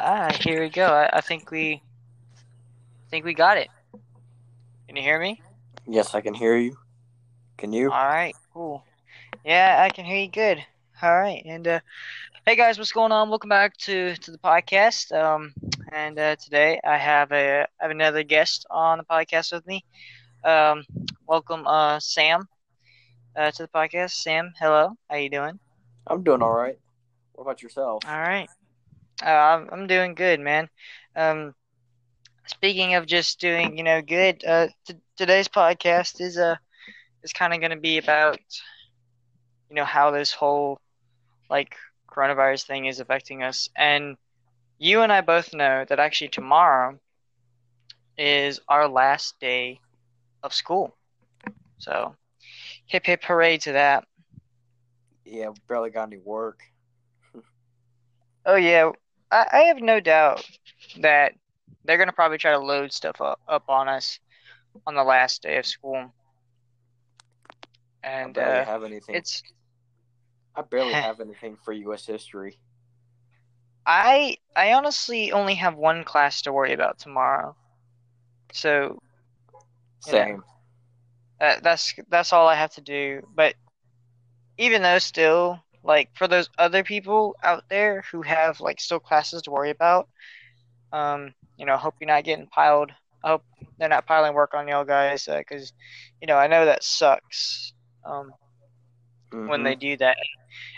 Ah, here we go. I, I think we I think we got it. Can you hear me? Yes, I can hear you. Can you? All right, cool. Yeah, I can hear you good. All right, and uh, hey guys, what's going on? Welcome back to to the podcast. Um, and uh, today I have a I have another guest on the podcast with me. Um, welcome, uh, Sam, uh, to the podcast. Sam, hello. How you doing? I'm doing all right. What about yourself? All right. Uh, I'm I'm doing good, man. Um, speaking of just doing, you know, good. Uh, t- today's podcast is uh is kind of going to be about, you know, how this whole like coronavirus thing is affecting us, and you and I both know that actually tomorrow is our last day of school. So, hip hip hooray to that. Yeah, we barely got any work. Oh yeah, I, I have no doubt that they're gonna probably try to load stuff up, up on us on the last day of school. And I barely uh, have anything. it's I barely have anything for U.S. history. I I honestly only have one class to worry about tomorrow. So. Same. uh, that's that's all I have to do. But even though still, like for those other people out there who have like still classes to worry about, um, you know, hope you're not getting piled. I hope they're not piling work on y'all guys, because you know I know that sucks. Um, when Mhm. they do that.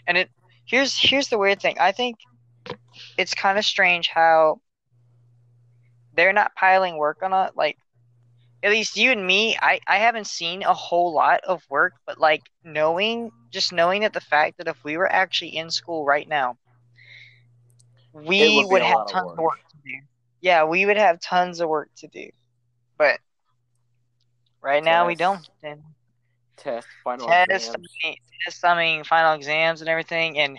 And it here's here's the weird thing. I think it's kind of strange how they're not piling work on it. Like at least you and me, I I haven't seen a whole lot of work, but like knowing just knowing that the fact that if we were actually in school right now, we would would have lot of tons of work. work to do. Yeah, we would have tons of work to do. But right now we don't. And Test, final test, I exams. mean, test, I mean, final exams and everything, and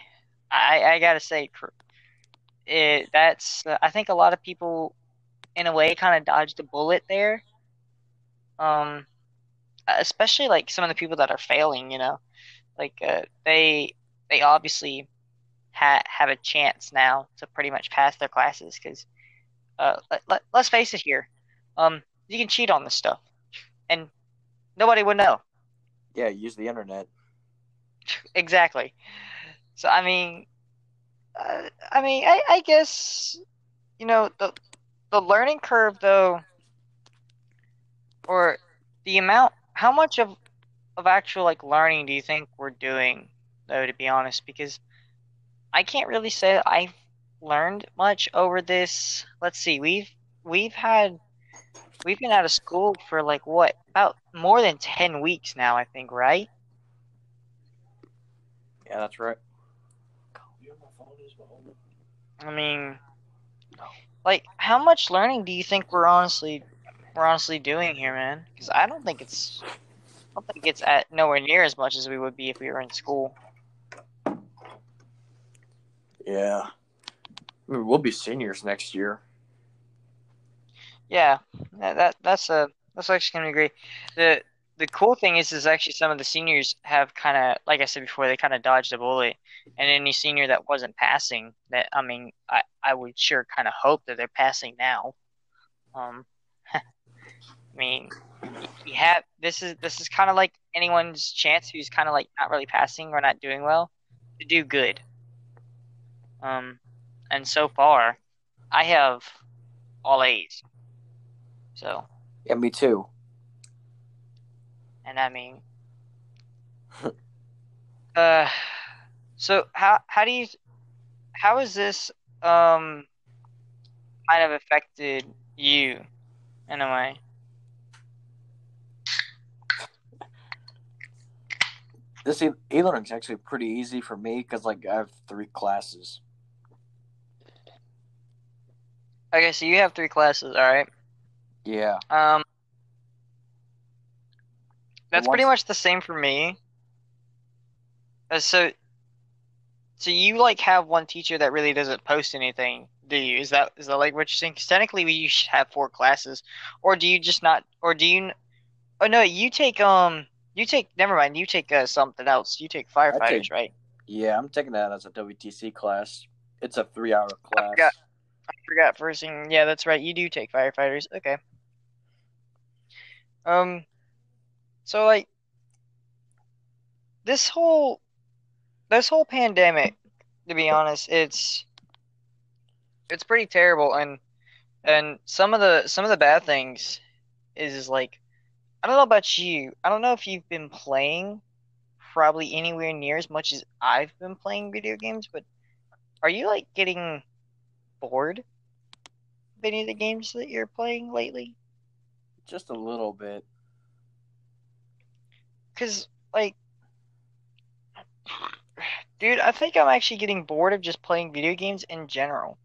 I, I gotta say, it that's uh, I think a lot of people, in a way, kind of dodged a bullet there. Um, especially like some of the people that are failing, you know, like uh, they they obviously ha have a chance now to pretty much pass their classes because, uh, let, let, let's face it here, um, you can cheat on this stuff, and nobody would know. Yeah, use the internet. Exactly. So I mean, uh, I mean, I, I guess you know the the learning curve though, or the amount, how much of of actual like learning do you think we're doing though? To be honest, because I can't really say that I've learned much over this. Let's see, we've we've had we've been out of school for like what about more than ten weeks now, I think, right? Yeah, that's right. I mean, like, how much learning do you think we're honestly we're honestly doing here, man? Because I don't think it's I don't think it's at nowhere near as much as we would be if we were in school. Yeah. I mean, we'll be seniors next year. Yeah, that, that that's a that's actually gonna be great. The the cool thing is, is actually some of the seniors have kind of, like I said before, they kind of dodged a bullet. And any senior that wasn't passing, that I mean, I I would sure kind of hope that they're passing now. Um, mean, you have this is this is kind of like anyone's chance who's kind of like not really passing or not doing well to do good. Um, and so far, I have all A's. So, Yeah, me too. and I mean, uh, so how how do you how has this um kind of affected you in a way? This e- e-learning is actually pretty easy for me because like I have three classes. Okay, so you have three classes, all right. Yeah. Um, that's pretty much the same for me. Uh, so, so you like have one teacher that really doesn't post anything, do you? Is that is that like what you're saying? 'Cause technically, we should have four classes, or do you just not? Or do you? Oh no, you take um, you take. Never mind, you take uh, something else. You take firefighters, take- right? Yeah, I'm taking that as a WTC class. It's a three-hour class. forgot. I forgot first thing. Yeah, that's right. You do take firefighters. Okay. Um. So like, this whole, this whole pandemic, to be honest, it's, it's pretty terrible, and, and some of the some of the bad things is, is like, I don't know about you. I don't know if you've been playing probably anywhere near as much as I've been playing video games, but are you like getting bored of any of the games that you're playing lately? Just a little bit. Cause like, dude, I think I'm actually getting bored of just playing video games in general.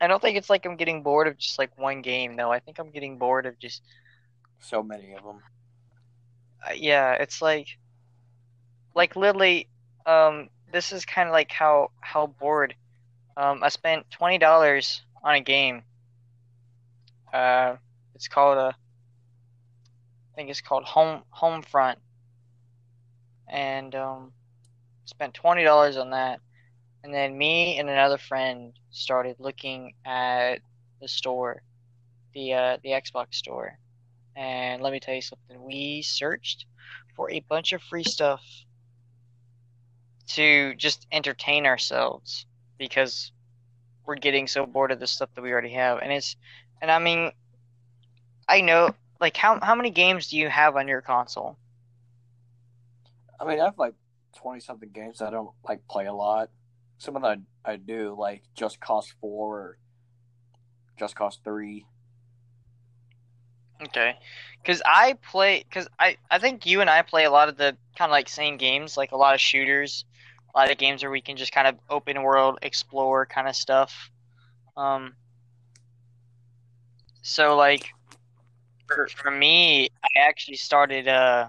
I don't think it's like I'm getting bored of just like one game though. I think I'm getting bored of just So many of them. uh, yeah, it's like like literally um this is kind of like how how bored um I spent $20 on a game. Uh it's called a I think it's called Home Homefront. And um spent $20 on that. And then me and another friend started looking at the store, the uh the Xbox store. And let me tell you something. We searched for a bunch of free stuff to just entertain ourselves because we're getting so bored of the stuff that we already have. And it's and I mean I know like how how many games do you have on your console? I mean, I have like twenty something games I don't like play a lot. Some of them I, I do, like Just Cause Four, or Just Cause Three. Okay. Cuz I play cuz I I think you and I play a lot of the kind of like same games, like a lot of shooters, a lot of games where we can just kind of open world explore kind of stuff. Um so like for, for me, I actually started uh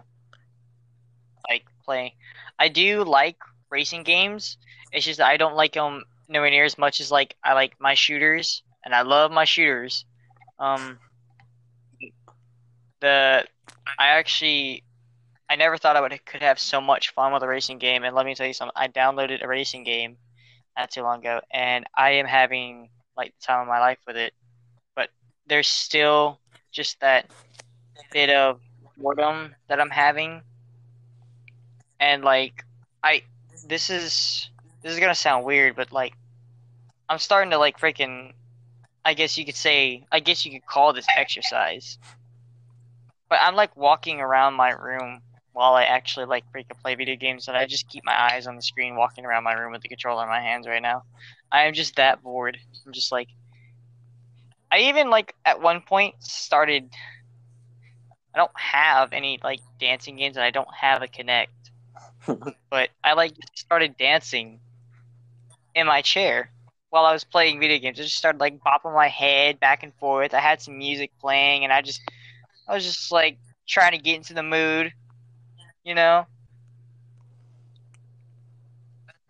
like playing. I do like racing games. It's just I don't like them nowhere near as much as like I like my shooters, and I love my shooters. Um, the I actually I never thought I would could have so much fun with a racing game, and let me tell you something. I downloaded a racing game not too long ago, and I am having like the time of my life with it. But there's still just that bit of boredom that I'm having, and like I this is this is gonna sound weird, but like I'm starting to like freaking. I guess you could say. I guess you could call this exercise. But I'm like walking around my room while I actually like freaking play video games, and I just keep my eyes on the screen, walking around my room with the controller in my hands right now. I am just that bored. I'm just like. I even like at one point started. I don't have any like dancing games, and I don't have a Kinect but I like started dancing in my chair while I was playing video games. I just started like bopping my head back and forth. I had some music playing, and I just, I was just like trying to get into the mood, you know.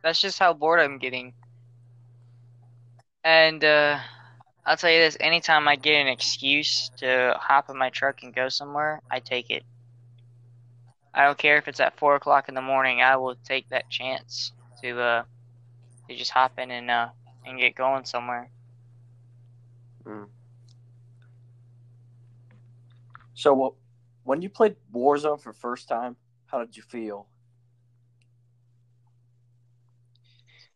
That's just how bored I'm getting. And uh, I'll tell you this: anytime I get an excuse to hop in my truck and go somewhere, I take it. I don't care if it's at four o'clock in the morning. I will take that chance to uh to just hop in and uh and get going somewhere. So, when you played Warzone for first time, how did you feel?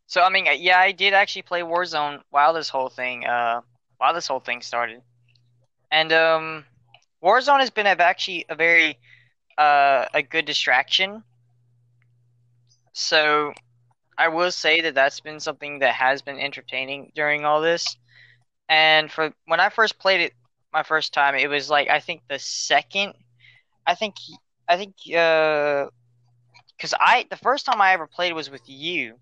So I mean, yeah, I did actually play Warzone while this whole thing uh while this whole thing started, and um, Warzone has been actually a very uh a good distraction. So I will say that that's been something that has been entertaining during all this. And for when I first played it my first time, it was like I think the second I think I think uh cuz I the first time I ever played was with you.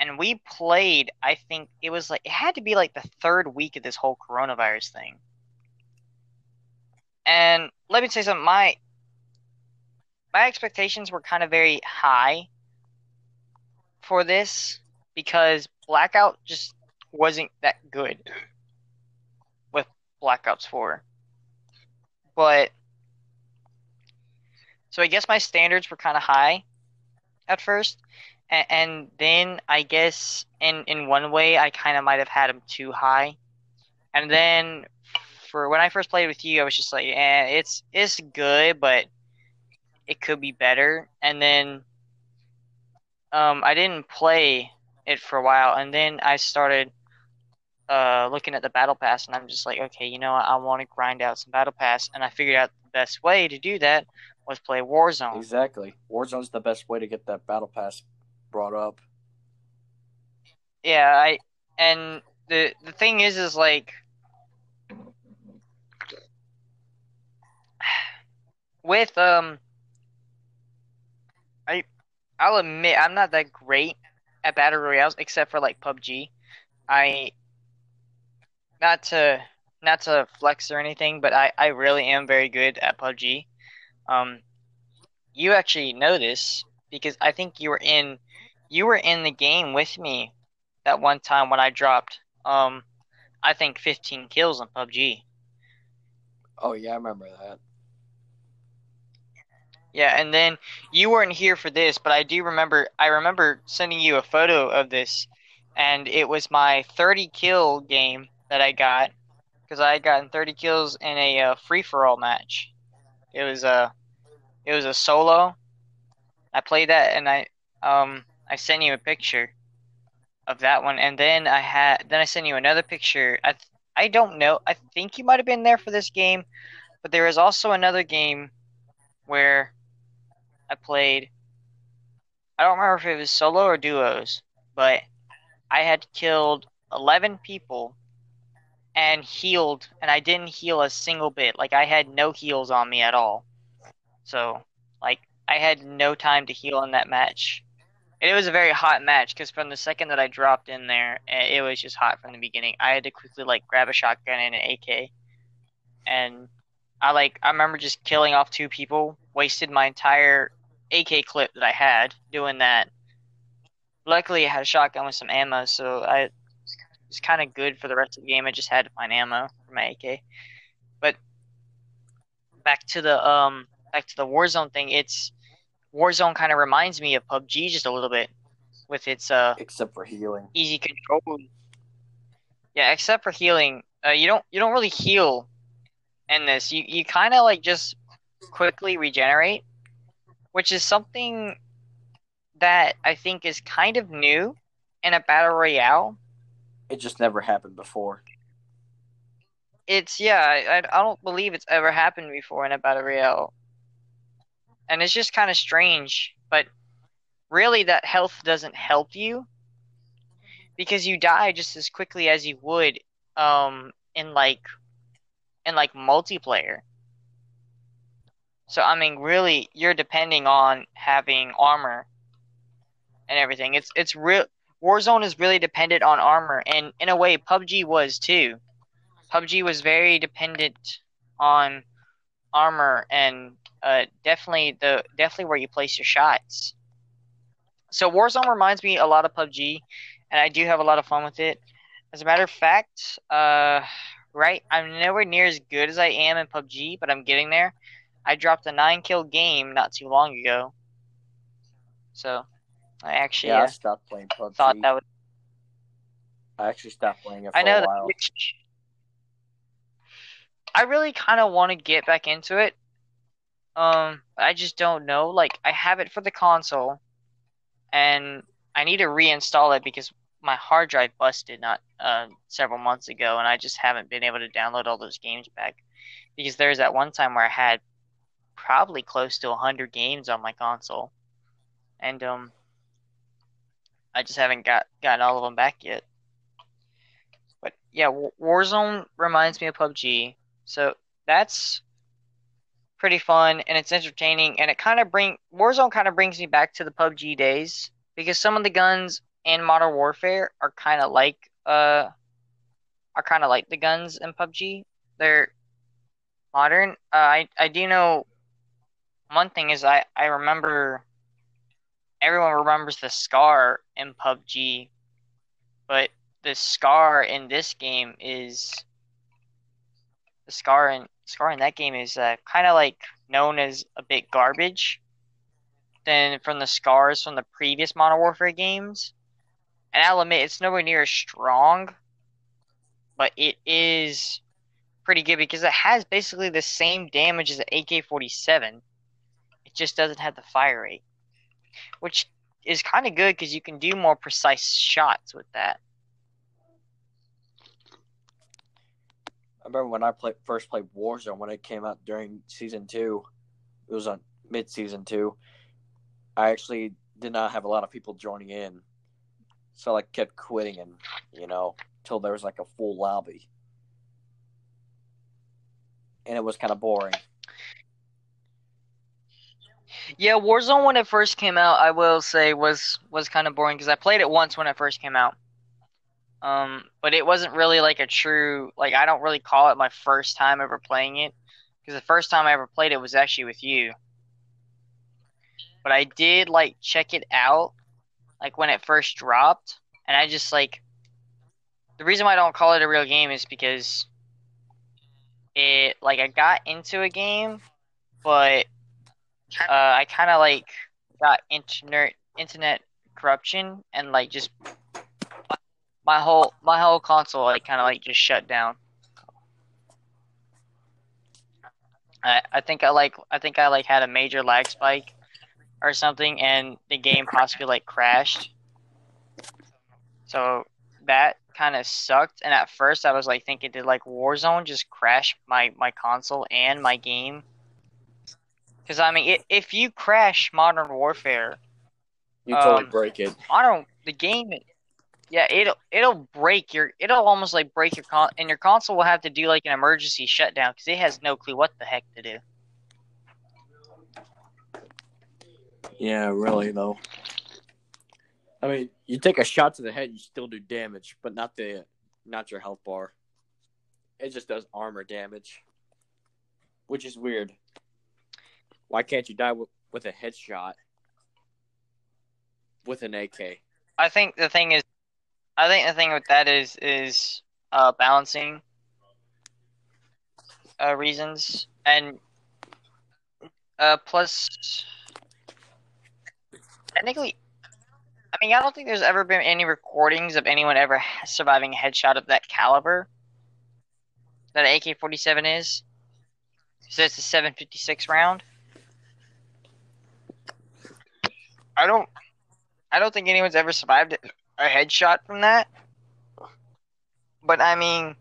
And we played I think it was like it had to be like the third week of this whole coronavirus thing. And let me say something my my expectations were kind of very high for this because Blackout just wasn't that good Black Ops 4. But so I guess my standards were kind of high at first, and, and then I guess in in one way I kind of might have had them too high, and then for when I first played with you, I was just like, eh, it's it's good, but it could be better. And then um, I didn't play it for a while, and then I started uh, looking at the battle pass, and I'm just like, okay, you know what? I want to grind out some battle pass, and I figured out the best way to do that was play Warzone. Exactly. Warzone's the best way to get that battle pass brought up. Yeah, I and the the thing is, is like with um, I I'll admit I'm not that great at battle royales, except for like PUBG. I not to not to flex or anything, but I I really am very good at PUBG. Um, you actually know this because I think you were in you were in the game with me that one time when I dropped um I think 15 kills on PUBG. Oh yeah, I remember that. Yeah, and then you weren't here for this, but I do remember I remember sending you a photo of this and it was my 30 kill game that I got because I had gotten 30 kills in a uh, free for all match. It was a it was a solo. I played that and I um I sent you a picture of that one and then I had then I sent you another picture. I I don't know. I think you might have been there for this game, but there is also another game where I played I don't remember if it was solo or duos, but I had killed 11 people and healed, and I didn't heal a single bit. Like I had no heals on me at all. So, like I had no time to heal in that match. And it was a very hot match because from the second that I dropped in there, eh, it was just hot from the beginning. I had to quickly like grab a shotgun and an AK, and I like I remember just killing off two people, wasted my entire AK clip that I had doing that. Luckily, I had a shotgun with some ammo, so I was kind of good for the rest of the game. I just had to find ammo for my AK. But back to the um back to the Warzone thing, it's Warzone kind of reminds me of PUBG just a little bit with its uh Except for healing. easy control. Yeah, except for healing, uh, you don't you don't really heal in this. You you kind of like just quickly regenerate, which is something that I think is kind of new in a battle royale. It just never happened before. It's yeah, I I don't believe it's ever happened before in a battle royale, and it's just kind of strange. But really, that health doesn't help you because you die just as quickly as you would um in like in like multiplayer. So I mean, really, you're depending on having armor and everything. It's it's real. Warzone is really dependent on armor, and in a way, PUBG was too. PUBG was very dependent on armor, and uh, definitely the definitely where you place your shots. So Warzone reminds me a lot of PUBG, and I do have a lot of fun with it. As a matter of fact, uh, right, I'm nowhere near as good as I am in PUBG, but I'm getting there. I dropped a nine kill game not too long ago, so I actually Yeah, I uh, stopped playing PUBG. thought that was. I actually stopped playing it for I know a that. which- I really kind of want to get back into it. Um, I just don't know. Like, I have it for the console, and I need to reinstall it because my hard drive busted not uh, several months ago, and I just haven't been able to download all those games back. Because there's that one time where I had probably close to 100 games on my console, and um, I just haven't got gotten all of them back yet. But yeah, Warzone reminds me of PUBG, so that's pretty fun and it's entertaining, and it kind of bring Warzone kind of brings me back to the PUBG days because some of the guns in Modern Warfare are kind of like uh are kind of like the guns in PUBG. They're modern. Uh, I I do know one thing is I I remember everyone remembers the scar in PUBG, but the scar in this game is the scar in scar in that game is uh, kind of like known as a bit garbage. than from the scars from the previous Modern Warfare games. And I'll admit it's nowhere near as strong, but it is pretty good because it has basically the same damage as the AK 47. It just doesn't have the fire rate, which is kind of good because you can do more precise shots with that. I remember when I played first played Warzone when it came out during season two. It was on mid season two. I actually did not have a lot of people joining in, so I like, kept quitting and you know till there was like a full lobby, and it was kind of boring. Yeah, Warzone when it first came out, I will say was was kind of boring because I played it once when it first came out. Um, but it wasn't really like a true like I don't really call it my first time ever playing it because the first time I ever played it was actually with you. But I did like check it out like when it first dropped and I just like the reason why I don't call it a real game is because it like I got into a game but uh, I kind of like got internet internet corruption and like just my whole my whole console like kind of like just shut down. I I think I like I think I like had a major lag spike or something, and the game possibly like crashed. So that kind of sucked. And at first, I was like thinking, did like Warzone just crash my my console and my game? Because I mean, it, if you crash Modern Warfare, You totally Um, break it. I don't. The game, yeah, it'll it'll break your. It'll almost like break your con, and your console will have to do like an emergency shutdown because it has no clue what the heck to do. Yeah, really though. I mean, you take a shot to the head, you still do damage, but not the not your health bar. It just does armor damage, which is weird. Why can't you die with, with a headshot with an AK? I think the thing is, I think the thing with that is is uh, balancing uh, reasons and uh, plus technically. I mean, I don't think there's ever been any recordings of anyone ever surviving a headshot of that caliber that an AK-47 is. So it's a 756 round. I don't. I don't think anyone's ever survived a headshot from that. But I mean,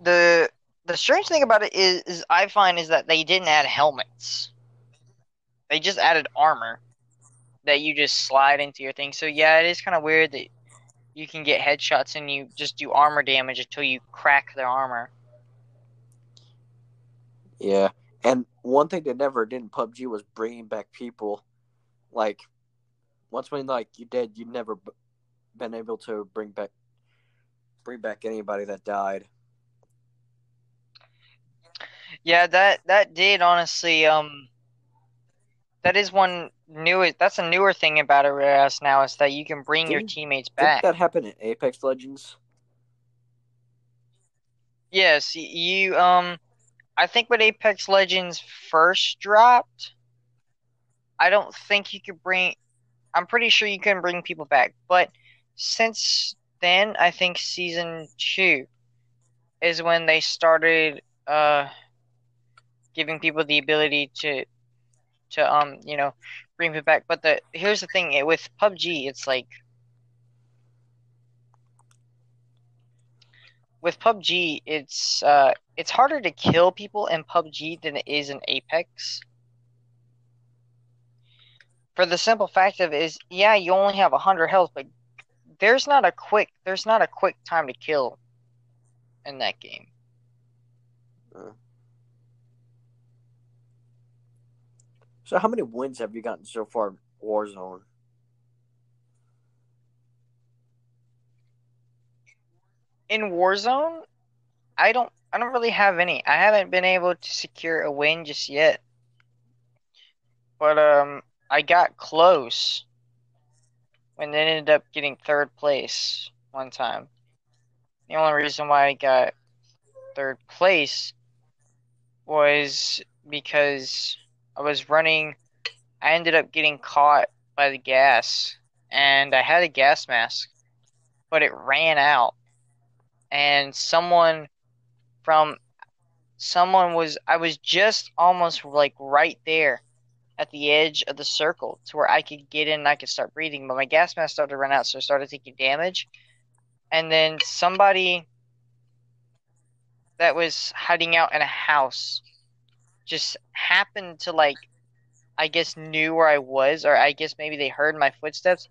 the the strange thing about it is, is I find is that they didn't add helmets. They just added armor that you just slide into your thing. So yeah, it is kind of weird that you can get headshots and you just do armor damage until you crack their armor. Yeah, and one thing they never did in PUBG was bringing back people. Like, once when like you did, you'd never b- been able to bring back bring back anybody that died. Yeah, that that did honestly. Um, that is one new. That's a newer thing about Arreras now is that you can bring your Didn't- teammates back. that happened in Apex Legends? Yes, you. Um, I think when Apex Legends first dropped, I don't think you could bring. I'm pretty sure you can bring people back, but since then, I think season two is when they started uh giving people the ability to to um you know bring people back. But the here's the thing with PUBG, it's like with PUBG, it's uh it's harder to kill people in PUBG than it is in Apex. For the simple fact of is yeah, you only have hundred health, but there's not a quick there's not a quick time to kill in that game. So how many wins have you gotten so far in Warzone? In Warzone, I don't I don't really have any. I haven't been able to secure a win just yet. But um I got close and then ended up getting third place one time. The only reason why I got third place was because I was running I ended up getting caught by the gas, and I had a gas mask, but it ran out, and someone from someone was I was just almost like right there at the edge of the circle to where I could get in and I could start breathing, but my gas mask started to run out, so I started taking damage. And then somebody that was hiding out in a house just happened to like I guess knew where I was, or I guess maybe they heard my footsteps,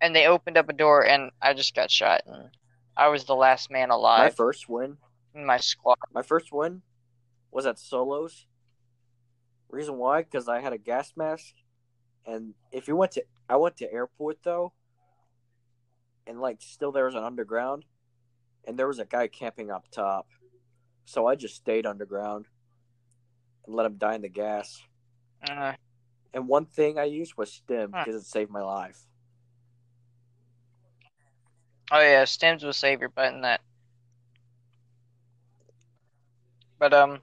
and they opened up a door, and I just got shot, and I was the last man alive. My first win, in my squad. my first win, was at solos. Reason why? Because I had a gas mask, and if you went to, I went to airport though, and like still there was an underground, and there was a guy camping up top, so I just stayed underground, and let him die in the gas. Uh, And one thing I used was stim Huh. because it saved my life. oh yeah, stims will save your butt in that. But um,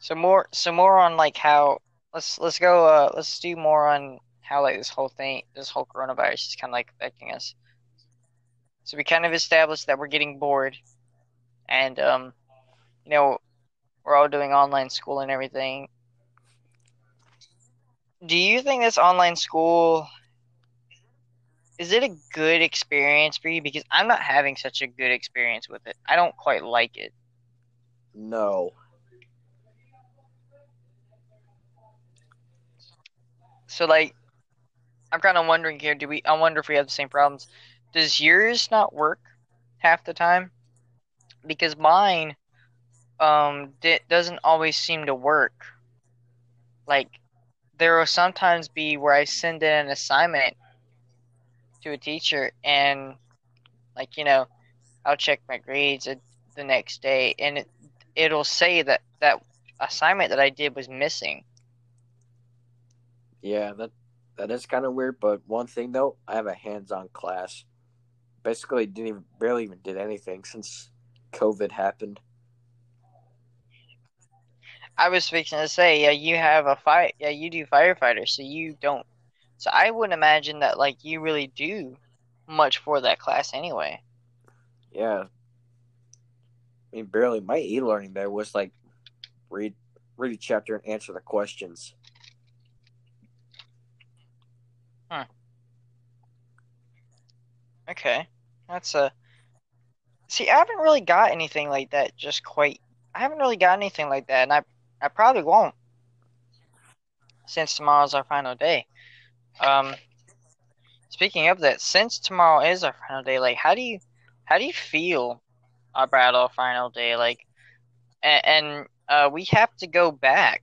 some more, some more on like how let's let's go. Uh, let's do more on how like this whole thing, this whole coronavirus is kind of like affecting us. So we kind of established that we're getting bored, and um, you know, we're all doing online school and everything. Do you think this online school is it a good experience for you? Because I'm not having such a good experience with it. I don't quite like it. No, So like, I'm kind of wondering here. Do we? I wonder if we have the same problems. Does yours not work half the time? Because mine, um, di- doesn't always seem to work. Like, there will sometimes be where I send in an assignment to a teacher, and like you know, I'll check my grades the next day, and it it'll say that that assignment that I did was missing. Yeah, that that is kind of weird. But one thing though, I have a hands-on class. Basically, didn't even barely even did anything since COVID happened. I was fixing to say, yeah, you have a fight. Yeah, you do firefighter, so you don't. So I wouldn't imagine that like you really do much for that class anyway. Yeah, I mean, barely. My e-learning there was like read read a chapter and answer the questions. Okay, that's a. See, I haven't really got anything like that. Just quite. I haven't really got anything like that, and I I probably won't. Since tomorrow's our final day. Um. Speaking of that, since tomorrow is our final day, like, how do you how do you feel about our final day? Like, and, and uh, we have to go back.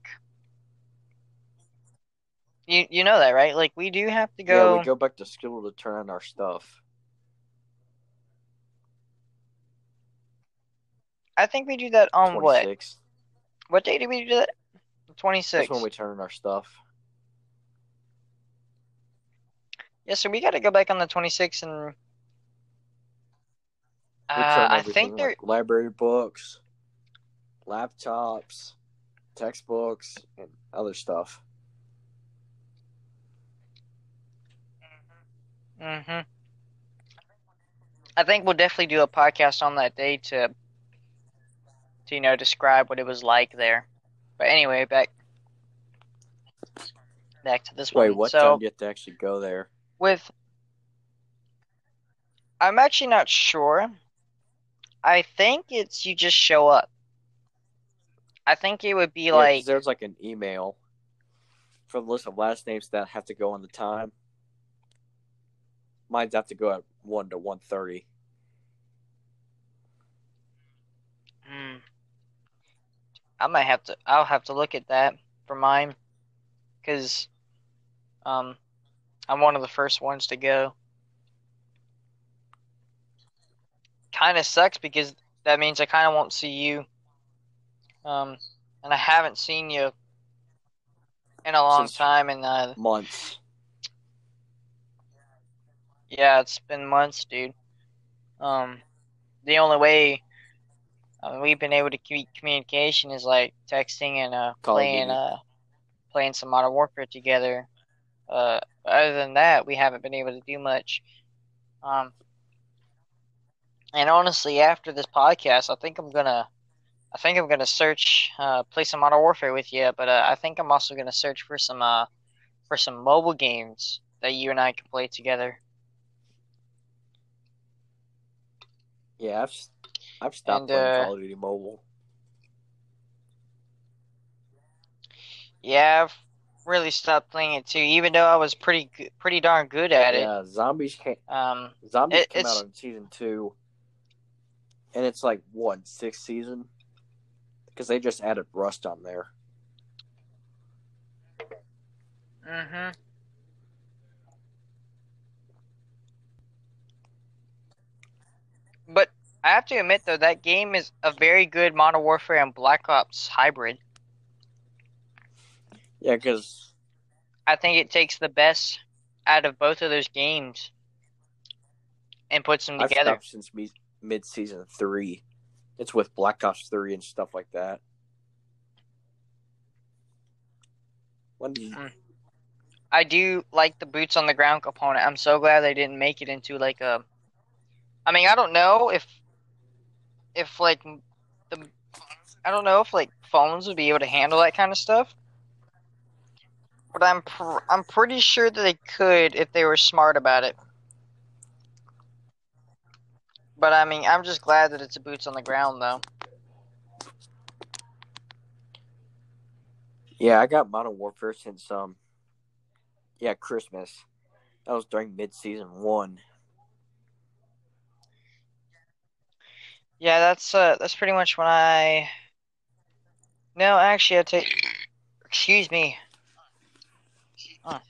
You you know that, right? Like, we do have to go. Yeah, we go back to school to turn in our stuff. I think we do that on what? What day did we do that? Twenty That's when we turn in our stuff. Yeah, so we got to go back on the twenty sixth, and uh, I think there. like library books, laptops, textbooks, and other stuff. Hmm I think we'll definitely do a podcast on that day to, to you know, describe what it was like there. But anyway, back back to this Wait, one. what so time do you have to actually go there? with, I'm actually not sure. I think it's you just show up. I think it would be Yeah, 'cause like there's like an email for the list of last names that have to go on the time. Mine's have to go at one to one thirty. Hmm. I might have to. I'll have to look at that for mine, because um, I'm one of the first ones to go. Kind of sucks because that means I kind of won't see you. Um, and I haven't seen you in a long Since- time, and uh, Months. Yeah, it's been months, dude. Um, the only way uh, we've been able to keep communication is like texting and uh, playing uh, playing some Modern Warfare together. Uh, other than that, we haven't been able to do much. Um, and honestly, after this podcast, I think I'm gonna, I think I'm gonna search, uh, play some Modern Warfare with you. But uh, I think I'm also gonna search for some, uh, for some mobile games that you and I can play together. Yeah, I've I've stopped And, playing uh, Call of Duty Mobile. Yeah, I've really stopped playing it too, even though I was pretty, pretty darn good at it. Yeah, zombies came. Um, Zombies It- came out in season two, and it's like what sixth season? Because they just added Rust on there. hmm But I have to admit, though, that game is a very good Modern Warfare and Black Ops hybrid. Yeah, because I think it takes the best out of both of those games and puts them I've together. since me- mid season three. It's with Black Ops three and stuff like that. When did you, Mm. I do like the boots on the ground component. I'm so glad they didn't make it into like a. I mean, I don't know if, if like the, I don't know if like phones would be able to handle that kind of stuff. But I'm pr- I'm pretty sure that they could if they were smart about it. But I mean, I'm just glad that it's a boots on the ground though. Yeah, I got Modern Warfare since um, yeah, Christmas. That was during mid season one. Yeah, that's uh that's pretty much when I. No, actually, I take. Excuse me. Oh,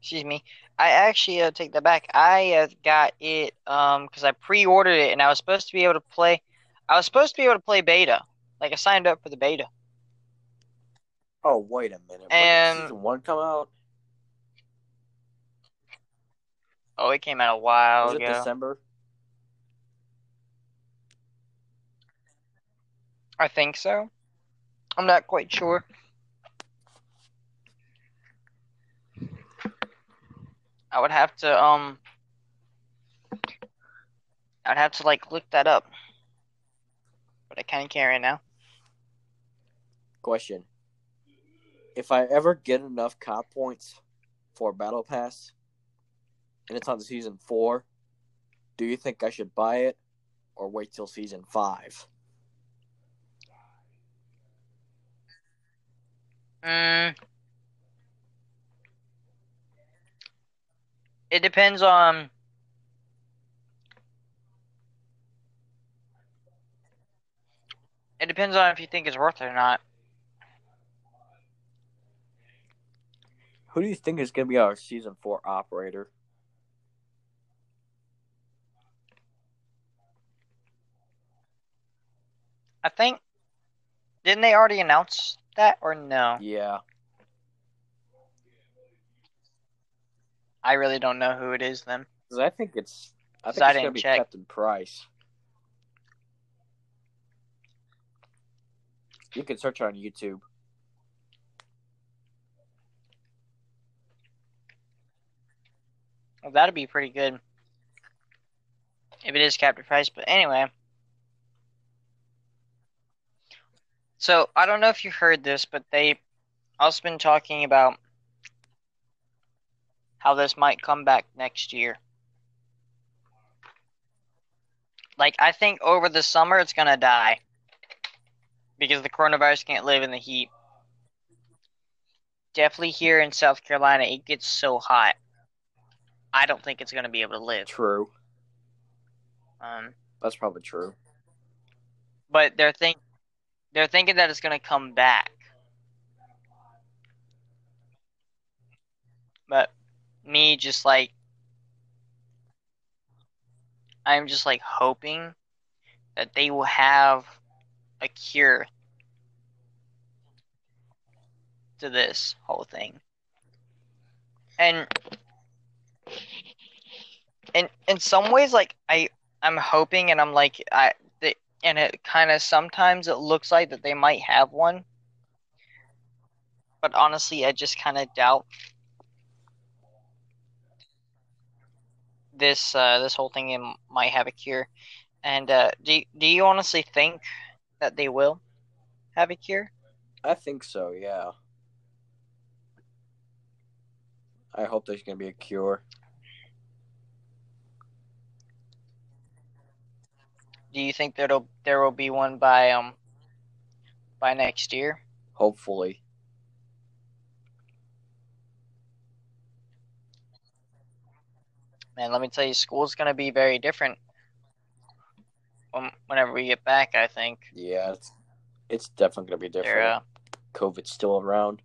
excuse me. I actually uh, take that back. I uh, got it um because I pre-ordered it and I was supposed to be able to play. I was supposed to be able to play beta. Like I signed up for the beta. Oh wait a minute, when And- did season one come out? Oh, it came out a while Was it ago. December? I think so. I'm not quite sure. I would have to um I'd have to like look that up. But I kinda can't right now. Question: If I ever get enough COD points for Battle Pass, and it's on season four, do you think I should buy it or wait till season five? Mm. It depends on It depends on if you think it's worth it or not. Who do you think is going to be our season four operator? I think didn't they already announce that or no? Yeah, I really don't know who it is then. because I think it's I think I it's to be check. Captain Price. You can search on YouTube. Well, that'd be pretty good. If it is Captain Price, but anyway. So I don't know if you heard this, but they also been talking about how this might come back next year. Like I think over the summer it's gonna die because the coronavirus can't live in the heat. Definitely here in South Carolina, it gets so hot. I don't think it's gonna be able to live. True, Um, that's probably true. but they're think they're thinking that it's gonna come back. But me just like I'm just like hoping that they will have a cure to this whole thing. And in in some ways like I I'm hoping and I'm like I and it kind of sometimes it looks like that they might have one. but honestly, I just kind of doubt this uh, this whole thing might have a cure. And uh, do do you honestly think that they will have a cure? I think so. Yeah. I hope there's gonna be a cure. Do you think there'll there will be one by um by next year? Hopefully. Man, let me tell you, school's gonna be very different when, whenever we get back. I think. Yeah, it's it's definitely gonna be different. Uh, COVID's still around.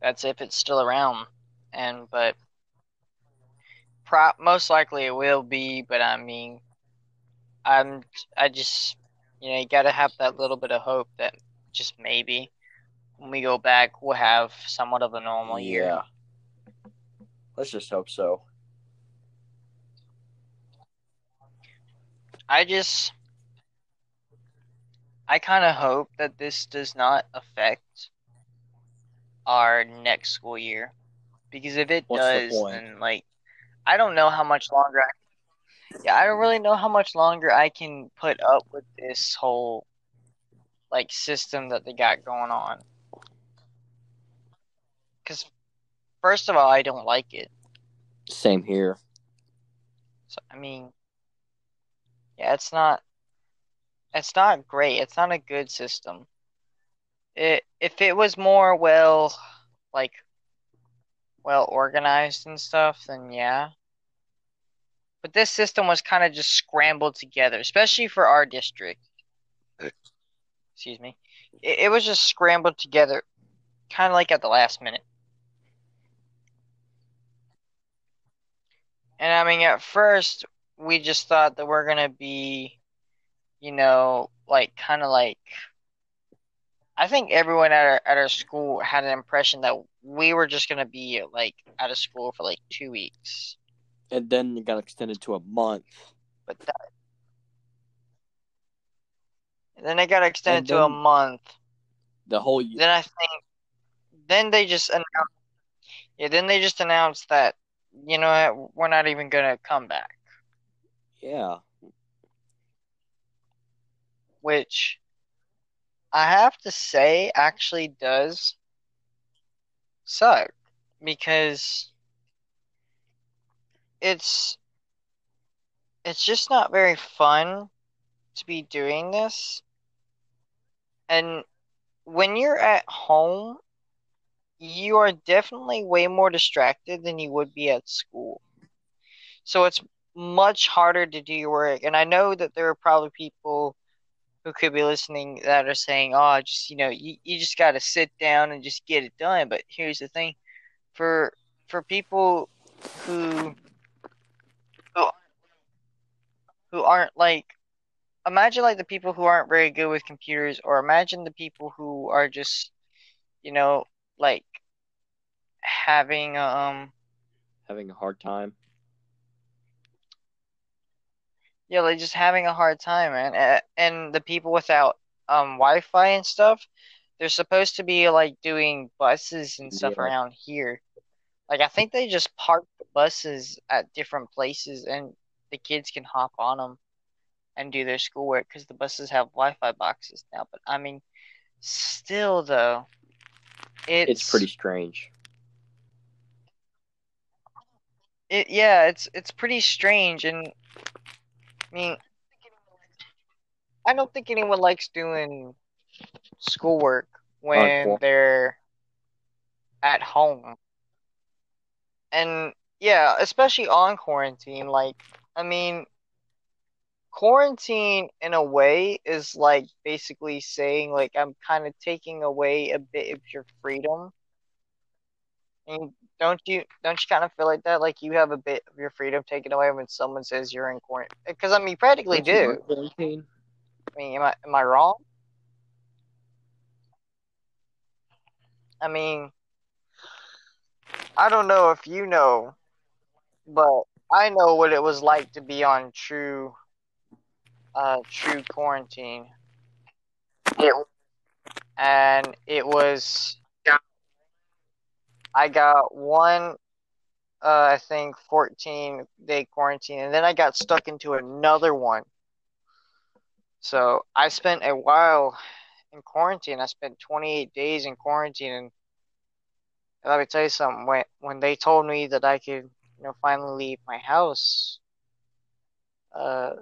That's if it's still around, and but pro- most likely it will be. But I mean, I'm I just you know you got to have that little bit of hope that just maybe when we go back we'll have somewhat of a normal year. Yeah. Let's just hope so. I just I kind of hope that this does not affect our next school year because if it What's does point? then like I don't know how much longer I Yeah, I don't really know how much longer I can put up with this whole like system that they got going on. Cuz first of all, I don't like it. Same here. So I mean, yeah, it's not it's not great. It's not a good system. It if it was more well like well organized and stuff, then yeah. But this system was kind of just scrambled together, especially for our district. Excuse me. It, it was just scrambled together, kind of like at the last minute. And I mean, at first, we just thought that we're gonna be, you know, like kind of like. I think everyone at our at our school had an impression that we were just gonna be like out of school for like two weeks, And then it got extended to a month. but that. And then it got extended to a month. The whole year. Then I think, then they just announced, yeah, then they just announced that, you know, what, we're not even gonna come back, Yeah. which I have to say actually does suck because it's it's just not very fun to be doing this. And when you're at home, you are definitely way more distracted than you would be at school. So it's much harder to do your work. And I know that there are probably people who could be listening that are saying, oh, just, you know, you, you just got to sit down and just get it done. But here's the thing for, for people who, who, who aren't like, imagine like the people who aren't very good with computers, or imagine the people who are just, you know, like having um Having a hard time. Yeah, like just having a hard time, man. And the people without um Wi-Fi and stuff, they're supposed to be like doing buses and stuff Yeah. around here. Like I think they just park the buses at different places and the kids can hop on them and do their schoolwork because the buses have Wi-Fi boxes now. But I mean, still though, it's It's pretty strange. It yeah, it's it's pretty strange, and I mean, I don't think anyone likes doing schoolwork when they're at home. And yeah, especially on quarantine, like I mean, quarantine in a way is like basically saying like I'm kind of taking away a bit of your freedom. And don't you don't you kind of feel like that? Like you have a bit of your freedom taken away when someone says you're in quarantine? Because I mean, you practically do. quarantine? I mean, am I am I wrong? I mean, I don't know if you know, but I know what it was like to be on true uh, true quarantine. It, and it was. I got one, uh, I think, 14 day quarantine, and then I got stuck into another one. So I spent a while in quarantine. I spent 28 days in quarantine, and let me tell you something. When when they told me that I could, you know, finally leave my house, uh,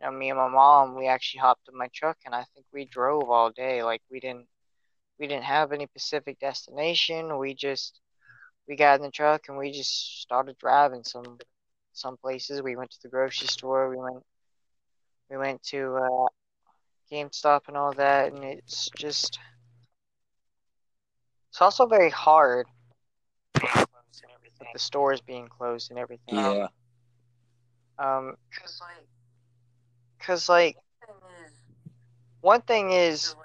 you know, me and my mom, we actually hopped in my truck, and I think we drove all day. Like we didn't we didn't have any specific destination. We just we got in the truck and we just started driving some some places. We went to the grocery store. We went we went to uh, GameStop and all that, and it's just it's also very hard with the stores being closed and everything. Yeah. Um, cause like one thing is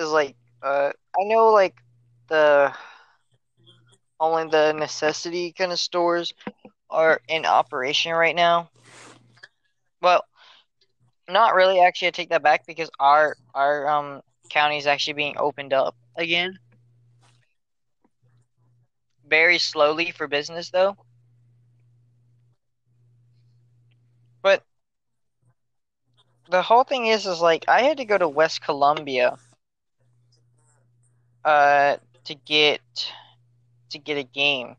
is like uh I know like the only the necessity kind of stores are in operation right now. Well, not really. Actually, I take that back because our our um county is actually being opened up again. Very slowly for business though. But the whole thing is is like I had to go to West Columbia uh to get to get a game.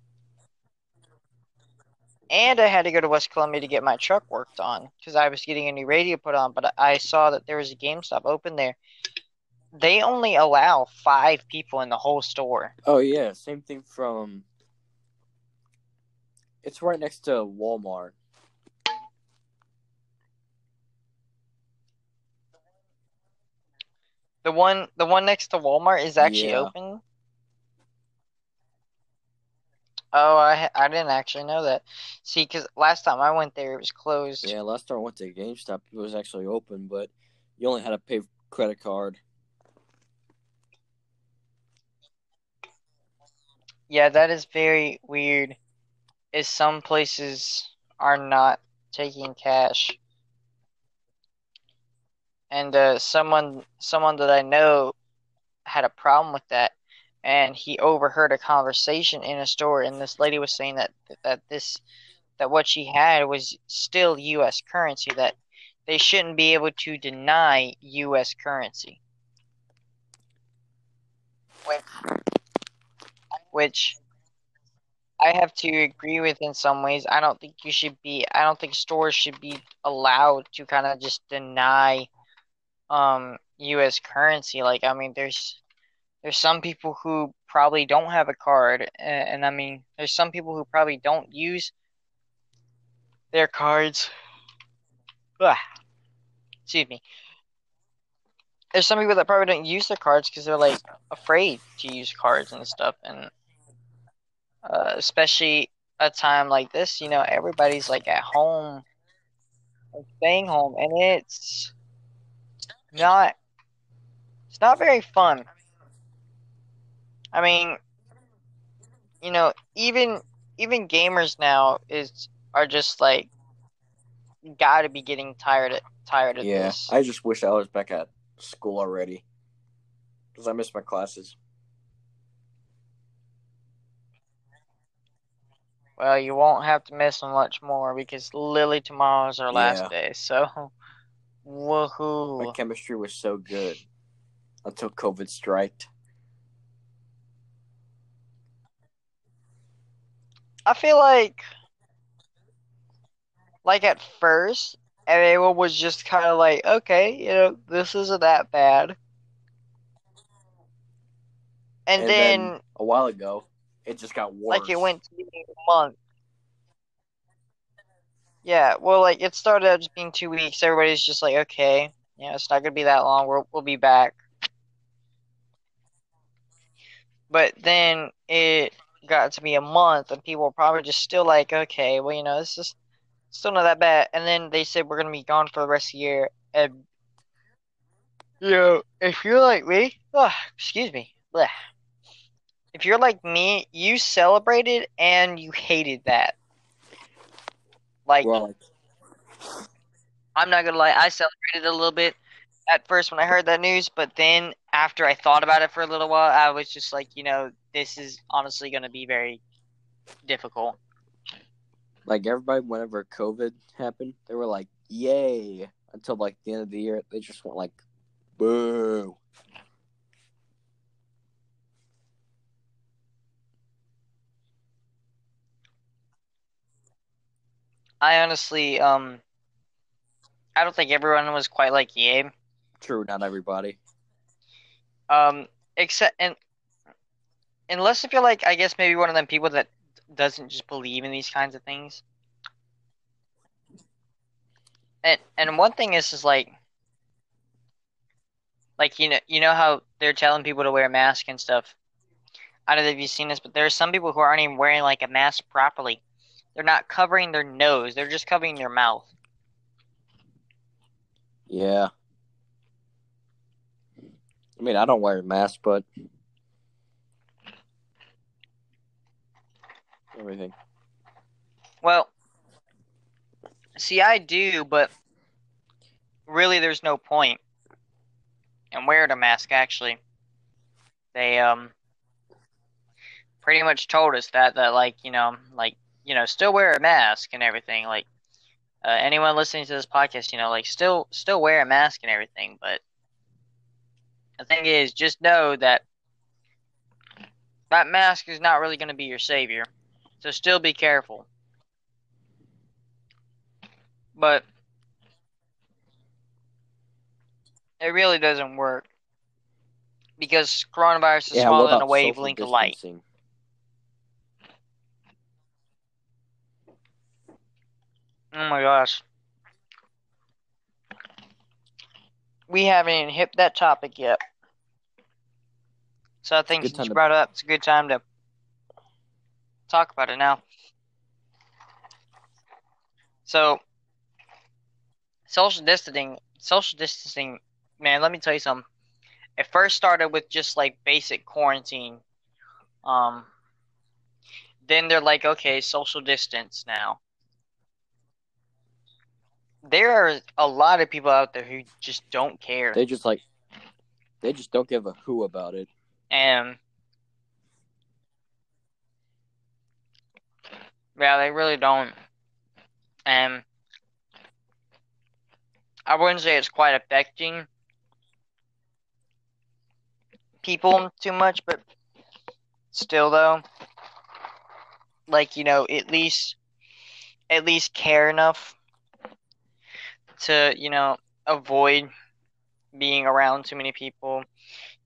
And I had to go to West Columbia to get my truck worked on because I was getting a new radio put on, but I saw that there was a GameStop open there. They only allow five people in the whole store. Oh yeah, same thing from. It's right next to Walmart. The one the one next to Walmart is actually Yeah. open. Oh, I I didn't actually know that. See, because last time I went there, it was closed. Yeah, last time I went to GameStop, it was actually open, but you only had to pay credit card. Yeah, that is very weird. Is some places are not taking cash. And uh, someone someone that I know had a problem with that, and he overheard a conversation in a store, and this lady was saying that that this that what she had was still U.S. currency. That they shouldn't be able to deny U.S. currency. Which, which I have to agree with in some ways. I don't think you should be. I don't think stores should be allowed to kind of just deny um U.S. currency. Like I mean, there's there's some people who probably don't have a card, and, and I mean, there's some people who probably don't use their cards. Ugh. Excuse me. There's some people that probably don't use their cards because they're like afraid to use cards and stuff, and uh, especially a time like this, you know, everybody's like at home, staying home, and it's not it's not very fun. I mean, you know, even even gamers now is are just like got to be getting tired of, tired of Yeah, this. I just wish I was back at school already because I miss my classes. Well, you won't have to miss much more because literally tomorrow's our last Yeah. day. So, My woohoo! chemistry was so good until COVID striked. I feel like, like at first, everyone was just kind of like, okay, you know, this isn't that bad. And, And then, then- A while ago, it just got worse. like, it went to being a month. Yeah, well, like, it started out just being two weeks. Everybody's just like, okay, you know, it's not gonna be that long. We'll, we'll be back. But then it got to be a month, and people were probably just still like, okay, well, you know, this is still not that bad. And then they said we're gonna be gone for the rest of the year. And you know, if you're like me, ah, excuse me, if you're like me, you celebrated and you hated that. Like, Well, I'm not gonna lie, I celebrated a little bit at first when I heard that news, but then after I thought about it for a little while, I was just like, you know, this is honestly gonna be very difficult. Like everybody, whenever COVID happened, they were like, "Yay!" Until like the end of the year, they just went like, "Boo." I honestly, um, I don't think everyone was quite like Yabe. True, not everybody. Um, except and unless if you're like, I guess maybe one of them people that doesn't just believe in these kinds of things. And and one thing is is like, like you know you know how they're telling people to wear a mask and stuff. I don't know if you've seen this, but there are some people who aren't even wearing like a mask properly. They're not covering their nose; they're just covering their mouth. Yeah. I mean, I don't wear a mask, but everything. Well, see, I do, but really, there's no point in wearing a mask. Actually, they um pretty much told us that that like you know like you know still wear a mask and everything. Like uh, anyone listening to this podcast, you know, like still still wear a mask and everything. But the thing is, just know that that mask is not really going to be your savior. So still be careful. But it really doesn't work because coronavirus is Yeah, smaller than a wavelength of light. Oh my gosh. We haven't even hit that topic yet. So I think Good since you to- brought it up, it's a good time to talk about it now. So social distancing social distancing, man, let me tell you something. It first started with just like basic quarantine. Um then they're like, okay, social distance now. There are a lot of people out there who just don't care. They just like, they just don't give a who about it. And yeah, they really don't. And I wouldn't say it's quite affecting people too much, but still though, like, you know, at least at least care enough to, you know, avoid being around too many people,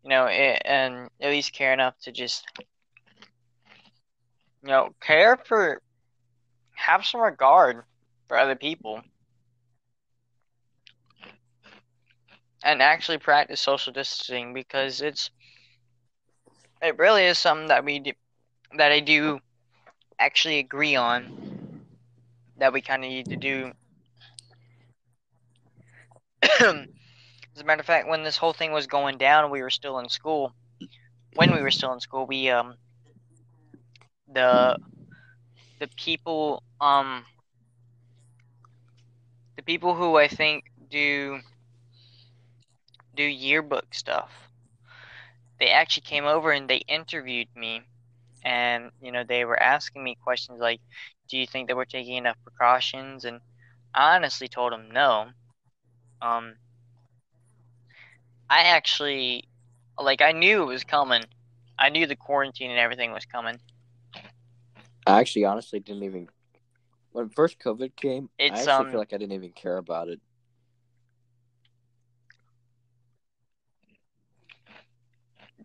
you know, and at least care enough to just, you know, care for, have some regard for other people, and actually practice social distancing because it's, it really is something that we do, that I do actually agree on that we kind of need to do. As a matter of fact, when this whole thing was going down, we were still in school. When we were still in school, we um the the people um the people who I think do do yearbook stuff. They actually came over and they interviewed me and you know they were asking me questions like do you think that we're taking enough precautions and I honestly told them no. Um I actually like I knew it was coming. I knew the quarantine and everything was coming. I actually honestly didn't even when first COVID came. I It's, actually um, feel like I didn't even care about it.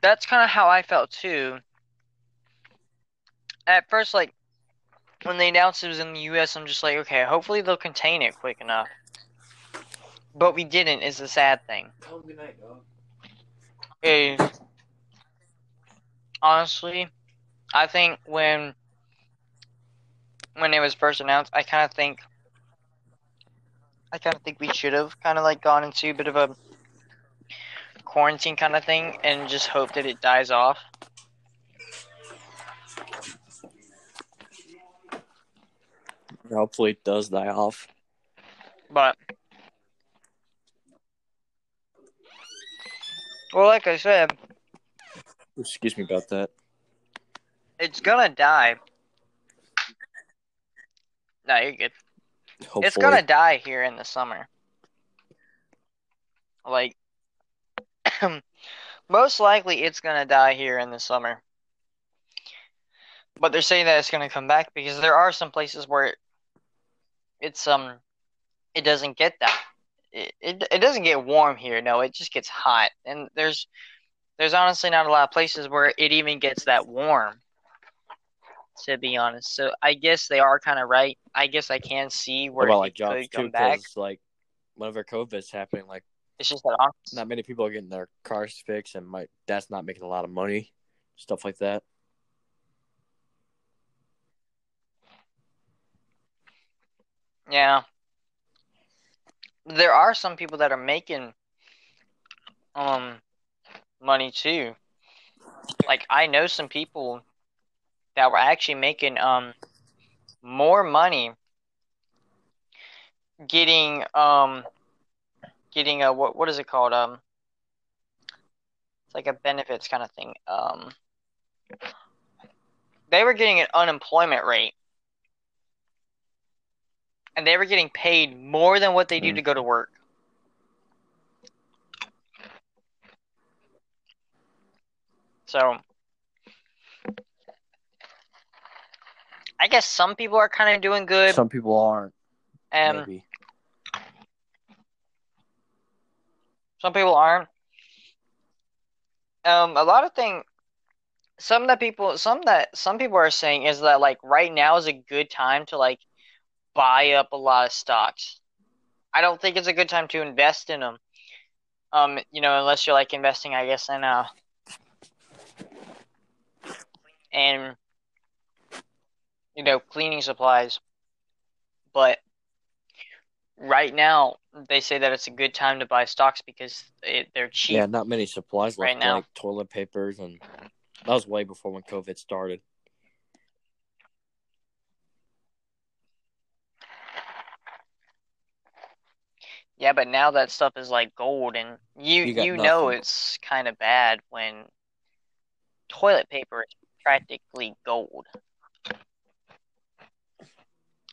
That's kind of how I felt too. At first, like when they announced it was in the U.S., I'm just like, okay, hopefully they'll contain it quick enough. But we didn't. Is the sad thing. Oh, good night, dog. Is honestly, I think when when it was first announced, I kind of think I kind of think we should have kind of like gone into a bit of a quarantine kind of thing and just hope that it dies off. Hopefully, it does die off. But Well, like I said, Excuse me about that. it's gonna die. No, you're good. Hopefully. It's gonna die here in the summer. Like, most likely it's gonna die here in the summer. But they're saying that it's gonna come back because there are some places where it's um, it doesn't get that. It, it it doesn't get warm here. No, it just gets hot. And there's there's honestly not a lot of places where it even gets that warm. To be honest, so I guess they are kind of right. I guess I can see where about like jobs could come back. Like whenever COVID's happening, like It's just that honest. not many people are getting their cars fixed, and my dad's not making a lot of money, stuff like that. Yeah. There are some people that are making um money too. Like I know some people that were actually making um more money getting um getting a what what is it called? Um it's like a benefits kind of thing. Um they were getting an unemployment rate and they were getting paid more than what they do Mm. to go to work so I guess some people are kind of doing good Some people aren't. and maybe. Some people aren't. Um, a lot of thing, some that people, some that some people are saying is that like right now is a good time to like buy up a lot of stocks. I don't think it's a good time to invest in them. Um, you know, unless you're like investing, I guess, in uh, and you know, cleaning supplies. But right now, they say that it's a good time to buy stocks because it, they're cheap. Yeah, not many supplies Right now. like toilet papers, and that was way before when COVID started. Yeah, but now that stuff is like gold, and you You you, know it's kind of bad when toilet paper is practically gold.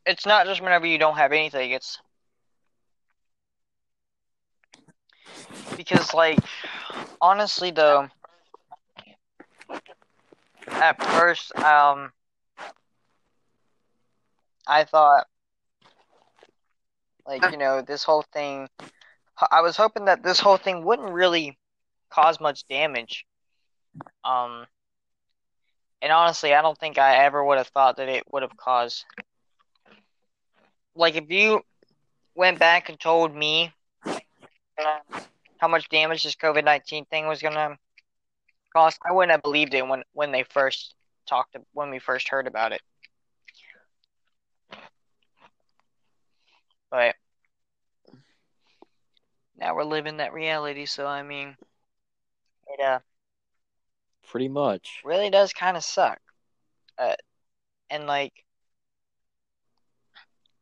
It's not just whenever you don't have anything, it's because like honestly though at first um I thought like you know this whole thing I was hoping that this whole thing wouldn't really cause much damage um and honestly I don't think I ever would have thought that it would have caused like if you went back and told me how much damage this COVID nineteen thing was gonna cost, I wouldn't have believed it when when they first talked when we first heard about it. But now we're living that reality, so I mean, it uh Pretty much. really does kind of suck. Uh, and like,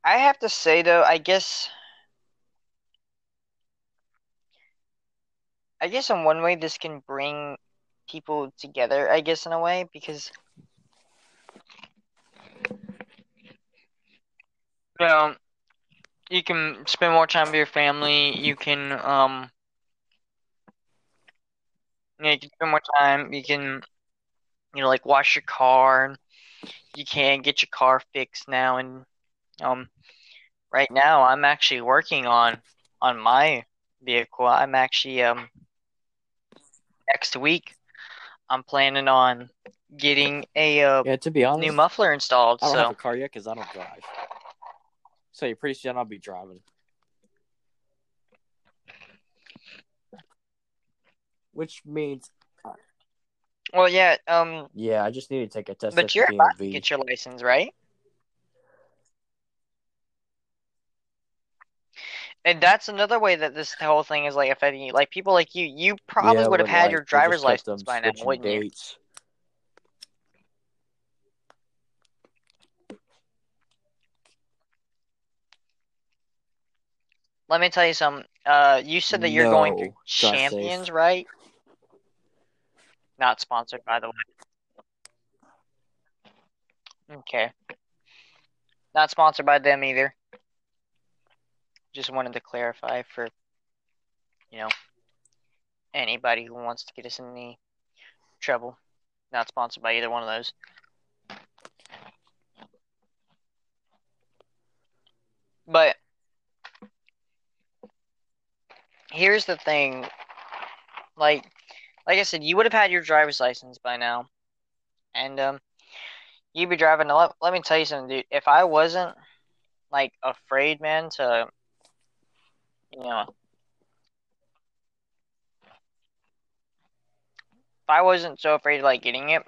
I have to say though, I guess, I guess in one way this can bring people together. I guess in a way because, you know, you can spend more time with your family. You can um, you, know, you can spend more time. You can, you know, like wash your car. You can get your car fixed now, and um, right now I'm actually working on on my vehicle. I'm actually um next week I'm planning on getting a uh, Yeah, to be honest, new muffler installed. I don't have So a car yet because I don't drive. So you pretty soon I'll be driving. Which means, well, yeah, um, yeah, I just need to take a test but you're about to get your license, right? And that's another way that this whole thing is like affecting you. Like people like you, you probably Yeah, would have had like, your driver's license by now, switching wouldn't you? Let me tell you something. Uh, you said that you're going No, through drive safe. Champions, right? Not sponsored, by the way. Okay. Not sponsored by them either. Just wanted to clarify for, you know, anybody who wants to get us in any trouble. Not sponsored by either one of those. But here's the thing. Like like I said, you would have had your driver's license by now. And um you'd be driving let, let me tell you something, dude. If I wasn't like afraid, man, to you know if I wasn't so afraid of like getting it,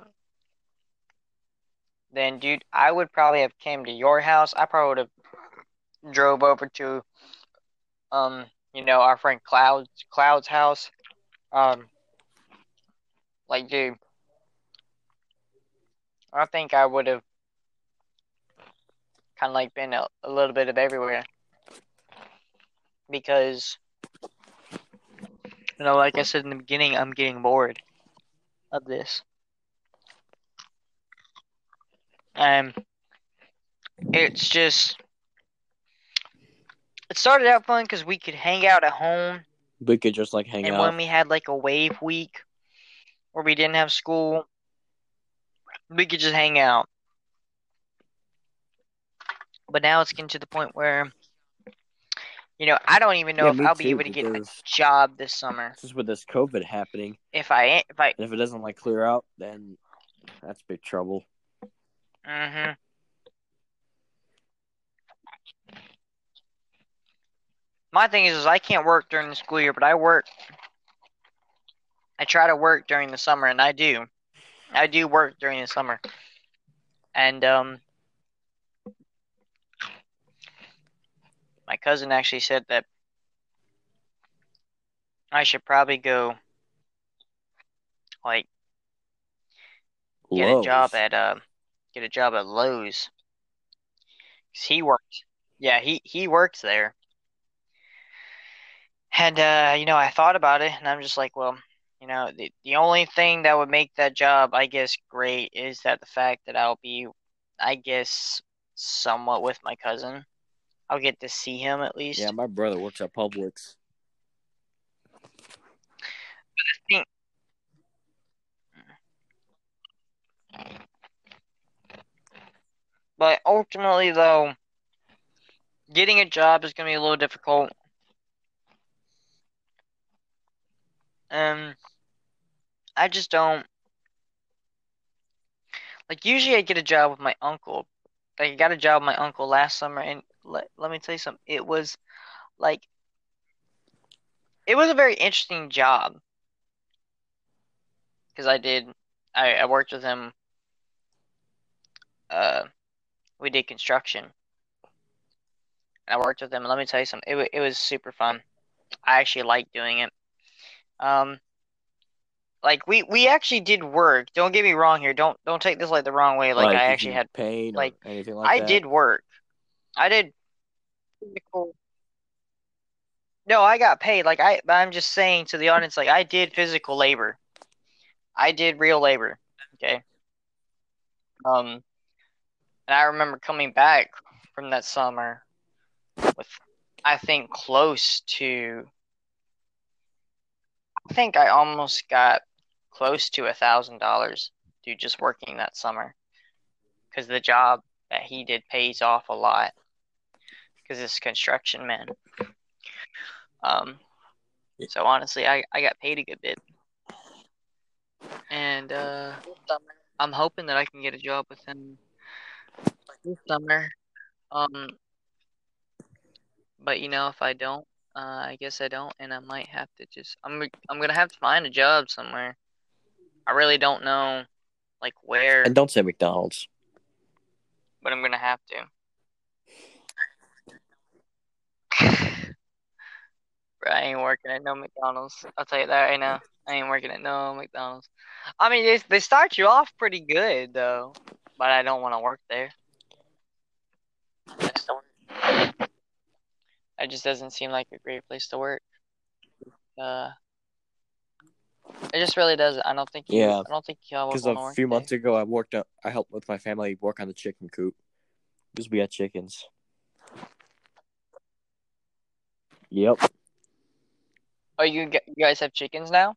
then dude, I would probably have came to your house. I probably would have drove over to um, you know, our friend Cloud's Cloud's house. Um like dude I think I would have kind of like been a, a little bit of everywhere because you know like I said in the beginning I'm getting bored of this. Um, it's just it started out fun because we could hang out at home, We could just like hang and out. And when we had like a wave week where we didn't have school, we could just hang out. But now it's getting to the point where, you know, I don't even know Yeah, if I'll be able to get a job this summer. Just with this COVID happening, If I, if I, and if it doesn't like clear out, then that's big trouble. mm-hmm. My thing is, is I can't work during the school year, but I work. I try to work during the summer, and I do. I do work during the summer, and um, my cousin actually said that I should probably go, like, get a job at uh, get a job at Lowe's. 'Cause he works. Yeah, he he works there. And uh, you know, I thought about it, and I'm just like, well, you know, the the only thing that would make that job, I guess, great is that the fact that I'll be, I guess, somewhat with my cousin. I'll get to see him at least. Yeah, my brother works at Publix. But ultimately, though, getting a job is going to be a little difficult. Um, I just don't like. Usually, I get a job with my uncle. Like, I got a job with my uncle last summer, and let let me tell you something. It was like it was a very interesting job because I did. I, I worked with him. Uh, we did construction. I worked with him. And let me tell you something. It wa- it was super fun. I actually liked doing it. Um, like we we actually did work. Don't get me wrong here. Don't don't take this like the wrong way. Like, I actually had pain or like, anything like I that. did work. I did physical. No, I got paid. Like I I'm just saying to the audience like I did physical labor. I did real labor. Okay. Um and I remember coming back from that summer with I think close to think I almost got close to a thousand dollars due just working that summer. Because the job that he did pays off a lot. Because it's construction man um so honestly I, I got paid a good bit. And uh i'm hoping that i can get a job with him this summer. Um but you know if i don't uh, I guess I don't, and I might have to just. I'm. I'm gonna have to find a job somewhere. I really don't know, like where, And don't say McDonald's. but I'm gonna have to. Bro, I ain't working at no McDonald's. I'll tell you that right now. I ain't working at no McDonald's. I mean, they they start you off pretty good though, but I don't want to work there. I just don't. It just doesn't seem like a great place to work. Uh, It just really doesn't. I don't think. You, Yeah. I don't think y'all will Because want to a few there. months ago, I worked. Up, I helped with my family work on the chicken coop because we had chickens. Yep. Oh, you you guys have chickens now?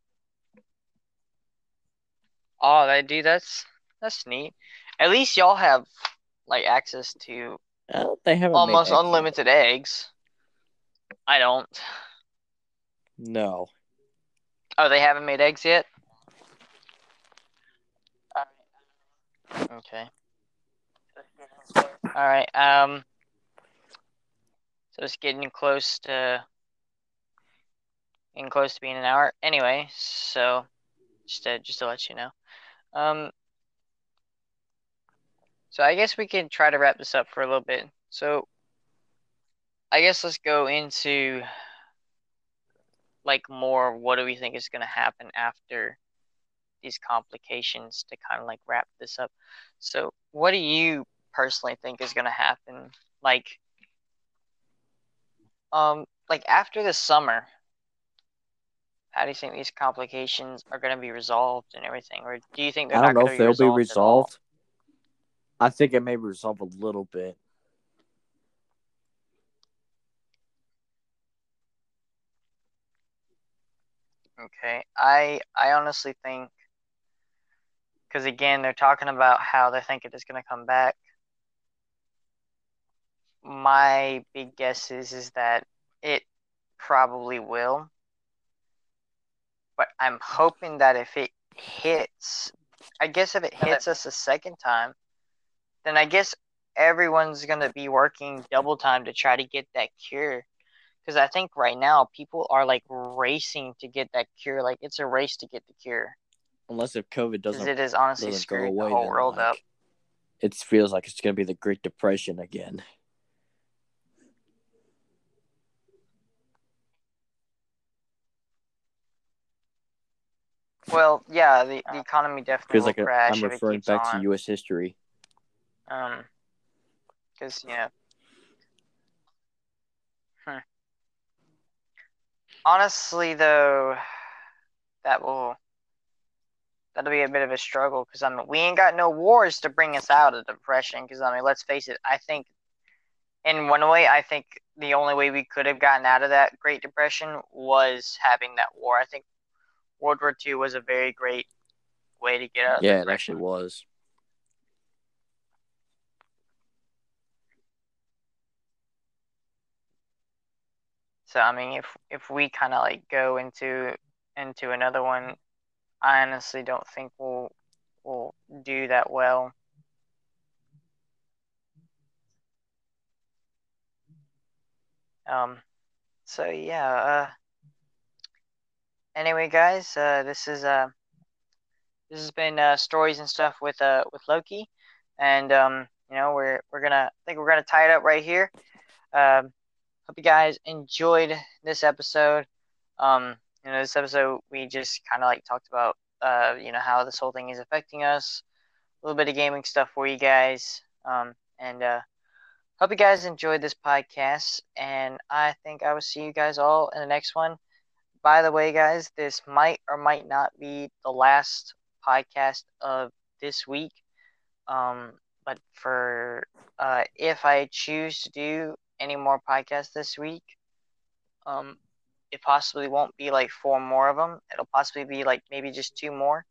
Oh, that dude, That's that's neat. At least y'all have like access to Uh, they haven't made almost eggs unlimited eggs. I don't. No. Oh, they haven't made eggs yet. Okay. All right. Um. So it's getting close to getting close to being an hour. Anyway, so just to just to let you know. Um. So I guess we can try to wrap this up for a little bit. So I guess let's go into like more what do we think is going to happen after these complications to kind of like wrap this up. So what do you personally think is going to happen like um like after the summer? How do you think these complications are going to be resolved and everything or do you think they're going to be resolved? I don't know if they'll be resolved. I think it may resolve a little bit. Okay. I I honestly think because again they're talking about how they think it is going to come back. My big guess is is that it probably will. But I'm hoping that if it hits, I guess if it hits us a second time, then I guess everyone's going to be working double time to try to get that cure. Because I think right now people are like racing to get that cure. Like it's a race to get the cure. Unless if COVID doesn't it is honestly screwed away, the whole then, world like, up. It feels like it's gonna be the Great Depression again. Well, yeah, the, the economy definitely Feels like a, crash I'm referring back on. to U.S. history. Um, because you know, honestly though, that will that'll be a bit of a struggle because I mean we ain't got no wars to bring us out of depression. Because I mean, let's face it, I think in one way, I think the only way we could have gotten out of that Great Depression was having that war. I think World War II was a very great way to get out Yeah, it actually was. So I mean, if if we kind of like go into into another one, I honestly don't think we'll we'll do that well. Um, so yeah. Uh, anyway, guys, uh, this is uh, this has been uh, stories and stuff with uh with Loki, and um, you know we're we're gonna I think we're gonna tie it up right here. Um, hope you guys enjoyed this episode. Um, you know, this episode we just kind of like talked about uh, you know, how this whole thing is affecting us, a little bit of gaming stuff for you guys. Um, and uh, hope you guys enjoyed this podcast. And I think I will see you guys all in the next one. By the way, guys, this might or might not be the last podcast of this week. Um, but for uh, if I choose to do any more podcasts this week, um, it possibly won't be like four more of them. It'll possibly be like maybe just two more.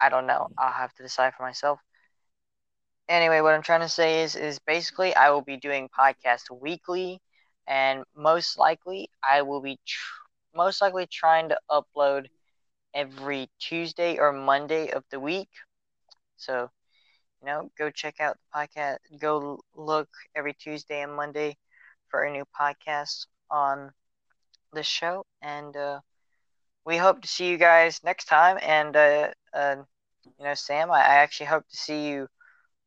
I don't know. I'll have to decide for myself. Anyway, what I'm trying to say is is basically I will be doing podcasts weekly, and most likely I will be tr- most likely trying to upload every Tuesday or Monday of the week. So, you know, go check out the podcast. Go look every Tuesday and Monday for a new podcast on the show, and uh, we hope to see you guys next time. And uh, uh, you know, Sam, I, I actually hope to see you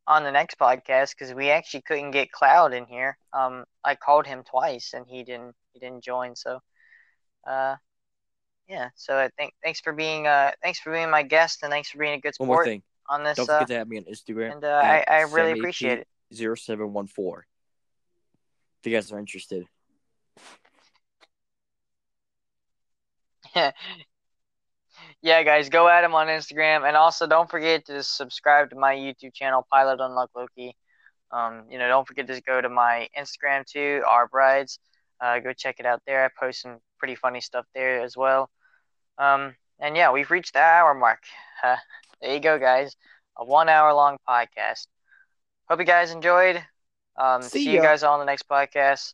on the next podcast because we actually couldn't get Cloud in here. Um, I called him twice and he didn't he didn't join. So, uh, yeah. So I think thanks for being uh thanks for being my guest and thanks for being a good One more sport thing. On this. Don't uh, forget to add me on Instagram. and uh, I, I really appreciate it. 0714. If you guys are interested. yeah, guys, go at him on Instagram, and also don't forget to subscribe to my YouTube channel, Pilot Unlock Loki. Um, you know, don't forget to go to my Instagram too, our brides. Uh, go check it out there. I post some pretty funny stuff there as well. Um, and yeah, we've reached the hour mark. There you go, guys. A one hour long podcast. Hope you guys enjoyed. Um, see, See you guys on the next podcast.